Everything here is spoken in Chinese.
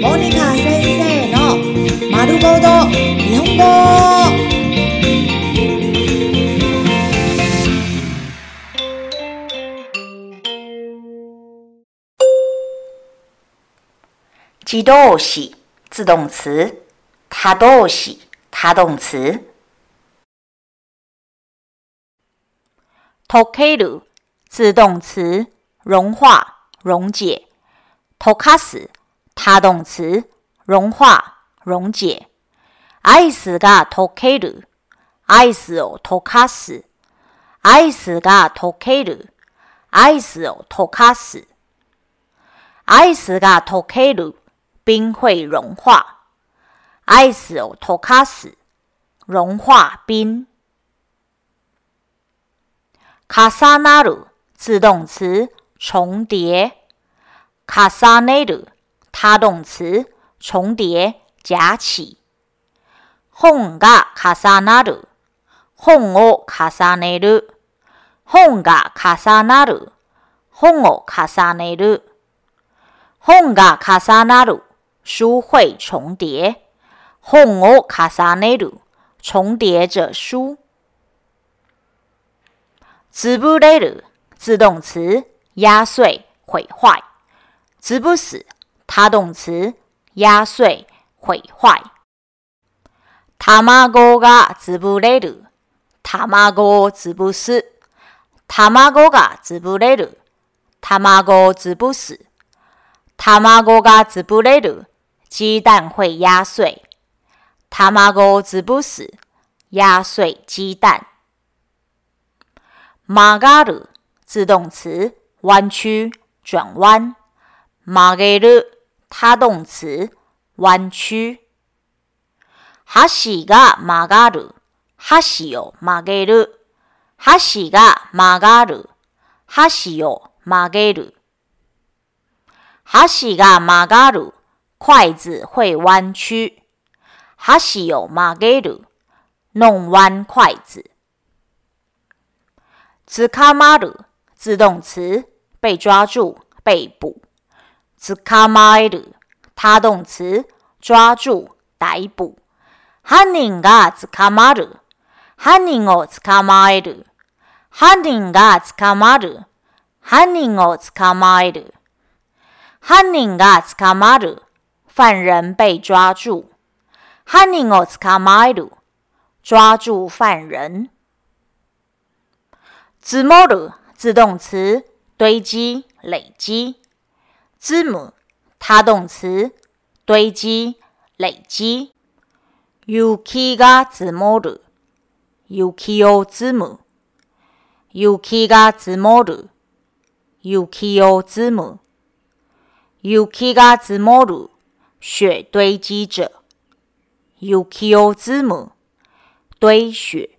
モニカ先生の「まるごと日本語」自動詞自動詞他動詞他動詞溶ける自動詞融化溶解溶かす他动词融化、溶解。ice ga tokeru，ice o tokasu，ice ga tokeru，ice o tokasu，ice ga tokeru，冰会融化。ice o tokasu，融化冰。kasanaru，自动词重叠。kasanaru。他动词重叠夹起，hon ga kasanaru，hon o kasanaru，hon ga kasanaru，hon o kasanaru，hon ga kasanaru，书会重叠，hon o kasanaru，重叠者书。zubuareu，自动词压碎毁坏，zubus。他动词压碎毁坏他妈个嘎子不来的他妈个子不死他妈个嘎子不来的他妈个子不死他妈个嘎子不来的鸡蛋会压碎他妈个子不死压碎鸡蛋马嘎鲁自动词弯曲转弯马给鲁他动词弯曲，箸哈西哟る。嘎を哈西嘎箸嘎曲哈西哟を嘎げ哈西嘎曲嘎る。筷子会弯曲。西哟曲嘎る。弄弯筷子。つ卡马鲁，自动词被抓住、被捕。捕まえる，他动词，抓住、逮捕。犯人が捕かまる、犯人を捕まえる、犯人が捕かまる、犯人を捕まえる、犯人が捕まる，犯人被抓住。犯人をつまえる，抓住犯人。つまる，自动词，堆积、累积。字母，他动词堆积、累积。yuki ga jimo ru，yuki o jimo，yuki ga jimo ru，yuki o jimo，yuki ga jimo ru，雪堆积着。yuki o jimo，堆雪。